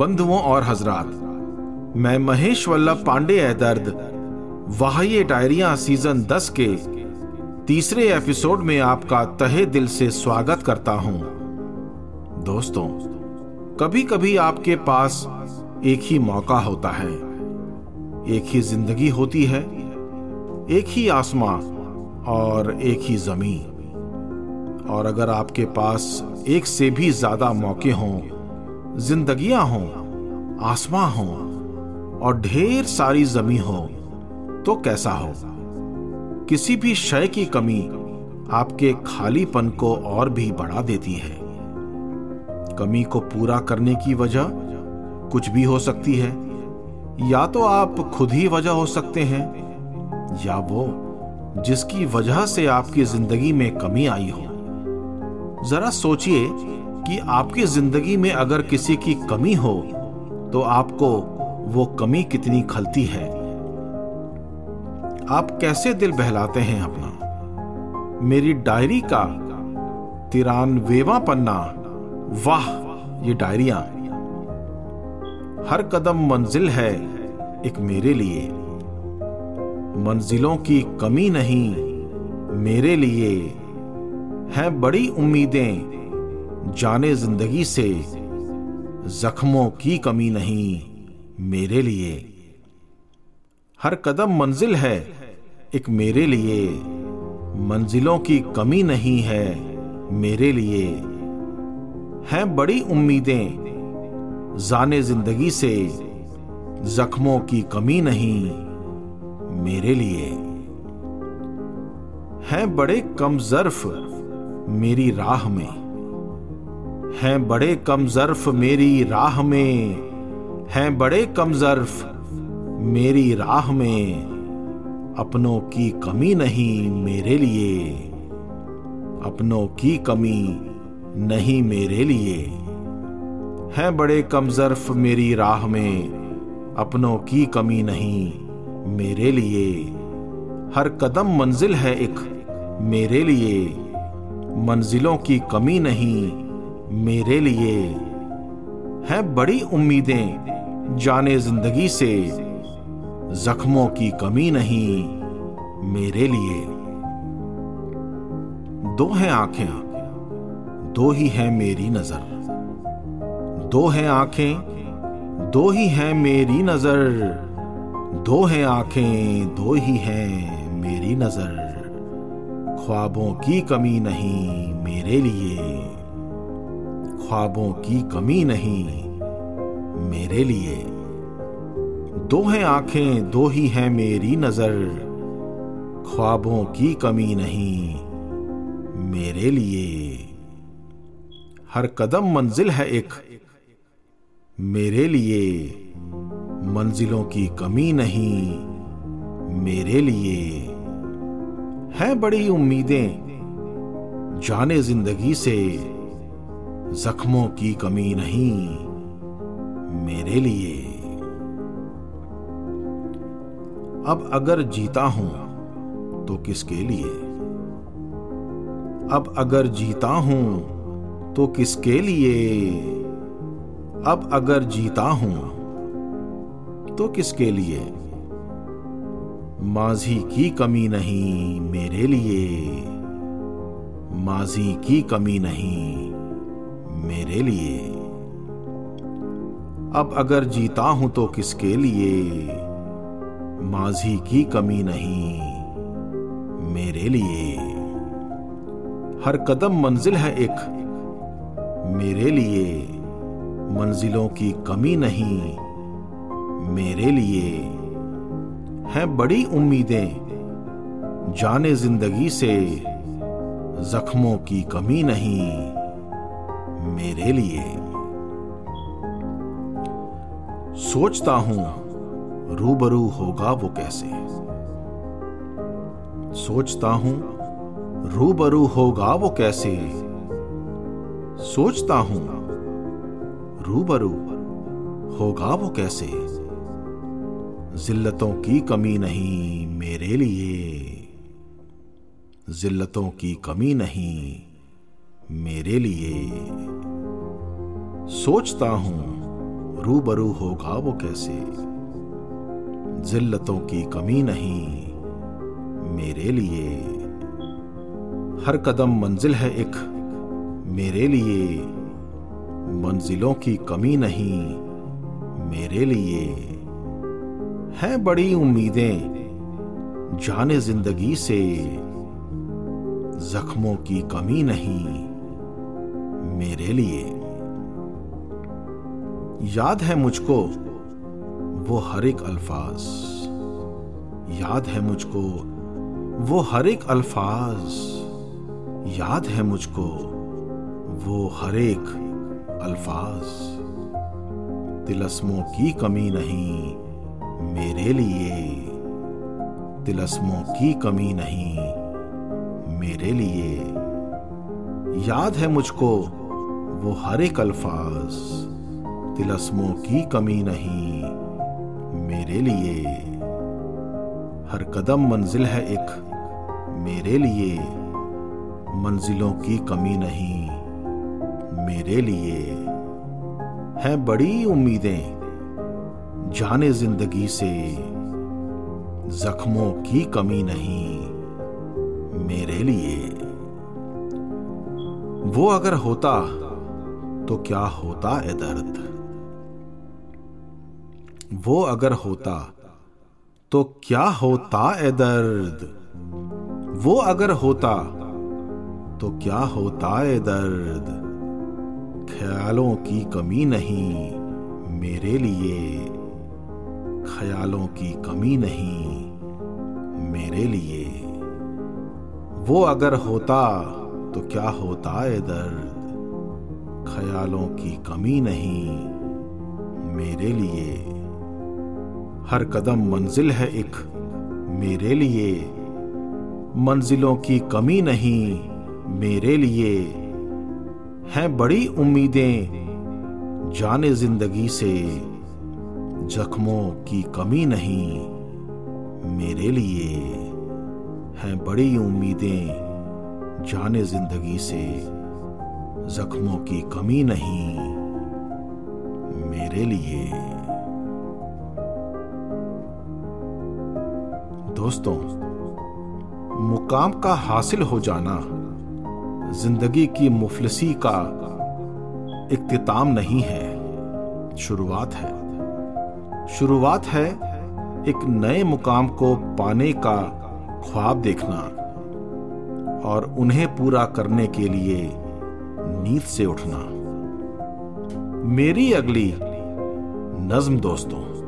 बंधुओं और हजरात, मैं महेश वल्लभ पांडे है दर्द वाह्य डायरिया सीज़न 10 के तीसरे एपिसोड में आपका तहे दिल से स्वागत करता हूँ। दोस्तों कभी कभी आपके पास एक ही मौका होता है, एक ही ज़िंदगी होती है, एक ही आसमां और एक ही ज़मीन। और अगर आपके पास एक से भी ज़्यादा मौके हों जिंदगियाँ हों, आसमां हो और ढेर सारी जमी हो तो कैसा हो? किसी भी शय की कमी आपके खालीपन को और भी बढ़ा देती है। कमी को पूरा करने की वजह कुछ भी हो सकती है। या तो आप खुद ही वजह हो सकते हैं, या वो जिसकी वजह से आपकी ज़िंदगी में कमी आई हो। जरा सोचिए कि आपकी ज़िंदगी में अगर किसी की कमी हो तो आपको वो कमी कितनी खलती है? आप कैसे दिल बहलाते हैं अपना? मेरी डायरी का तिरानवेवा पन्ना वाह, ये डायरिया। हर कदम मंजिल है एक मेरे लिए। मंजिलों की कमी नहीं, मेरे लिए है बड़ी उम्मीदें। जाने ज़िंदगी से जख्मों की कमी नहीं मेरे लिए। हर कदम मंजिल है, एक मेरे लिए। मंजिलों की कमी नहीं है, मेरे लिए। हैं बड़ी उम्मीदें, जाने ज़िंदगी से जख्मों की कमी नहीं मेरे लिए। हैं बड़े कम जर्फ मेरी राह में। हैं बड़े कम जर्फ मेरी राह में, हैं बड़े कम जर्फ मेरी राह में, अपनों की कमी नहीं मेरे लिए, अपनों की कमी नहीं मेरे लिए, हैं बड़े कम जर्फ मेरी राह में, अपनों की कमी नहीं मेरे लिए, हर कदम मंजिल है एक मेरे लिए, मंजिलों की कमी नहीं मेरे लिए है बड़ी उम्मीदें जाने ज़िंदगी से। जख्मों की कमी नहीं, मेरे लिए। दो हैं आँखें, दो ही है मेरी नज़र। दो हैं आँखें, दो ही है मेरी नज़र। दो हैं आँखें, दो ही हैं मेरी नज़र। ख्वाबों की कमी नहीं, मेरे लिए। ख्वाबों की कमी नहीं। मेरे लिए। दो हैं आँखें, दो ही हैं मेरी नज़र। ख्वाबों की कमी नहीं। मेरे लिए। हर कदम मंजिल है एक। मेरे लिए। मंजिलों की कमी नहीं। मेरे लिए। है बड़ी उम्मीदें। जाने ज़िंदगी से। जख्मों की कमी नहीं मेरे लिए। अब अगर जीता हूँ तो किसके लिए? अब अगर जीता हूँ तो किसके लिए? अब अगर जीता हूँ तो किसके लिए? माजी की कमी नहीं मेरे लिए। माजी की कमी नहीं मेरे लिए। अब अगर जीता हूँ तो किसके लिए? माझी की कमी नहीं, मेरे लिए। हर कदम मंजिल है एक, मेरे लिए। मंजिलों की कमी नहीं, मेरे लिए। है बड़ी उम्मीदें, जाने ज़िंदगी से, जख्मों की कमी नहीं। मेरे लिए। सोचता हूँ, रूबरू होगा वो कैसे? सोचता हूँ, रूबरू होगा वो कैसे? सोचता हूँ, रूबरू होगा वो कैसे? जिल्लतों की कमी नहीं मेरे लिए। जिल्लतों की कमी नहीं मेरे लिए। सोचता हूँ, रूबरू होगा वो कैसे? जिल्लतों की कमी नहीं, मेरे लिए। हर कदम मंजिल है एक, मेरे लिए। मंजिलों की कमी नहीं, मेरे लिए। है बड़ी उम्मीदें, जाने ज़िंदगी से। जख्मों की कमी नहीं मेरे लिए। याद है मुझको वो हर एक अल्फाज। याद है मुझको वो हर एक अल्फाज। याद है मुझको वो हर एक अल्फाज। तिलस्मों की कमी नहीं मेरे लिए। तिलस्मों की कमी नहीं मेरे लिए। याद है मुझको वो हर एक अल्फाज तिलस्मों की कमी नहीं, मेरे लिए। हर कदम मंजिल है एक, मेरे लिए। मंजिलों की कमी नहीं, मेरे लिए। है बड़ी उम्मीदें जाने ज़िंदगी से। जख्मों की कमी नहीं, मेरे लिए। वो अगर होता तो क्या होता ए दर्द? वो अगर होता तो क्या होता ए दर्द? वो अगर होता तो क्या होता है दर्द? ख्यालों की कमी नहीं मेरे लिए। ख्यालों की कमी नहीं मेरे लिए। वो अगर होता तो क्या होता है दर्द? ख्यालों की कमी नहीं। मेरे लिए हर कदम मंजिल है एक। मेरे लिए मंजिलों की कमी नहीं। मेरे लिए हैं बड़ी उम्मीदें जाने ज़िंदगी से। जख्मों की कमी नहीं। मेरे लिए हैं बड़ी उम्मीदें जाने ज़िंदगी से। जख्मों की कमी नहीं। मेरे लिए। दोस्तों, मुकाम का हासिल हो जाना ज़िंदगी की मुफलसी का इख्तिताम नहीं है। शुरुआत है। शुरुआत है एक नए मुकाम को पाने का ख्वाब देखना और उन्हें पूरा करने के लिए नींद से उठना। मेरी अगली नज्म दोस्तों।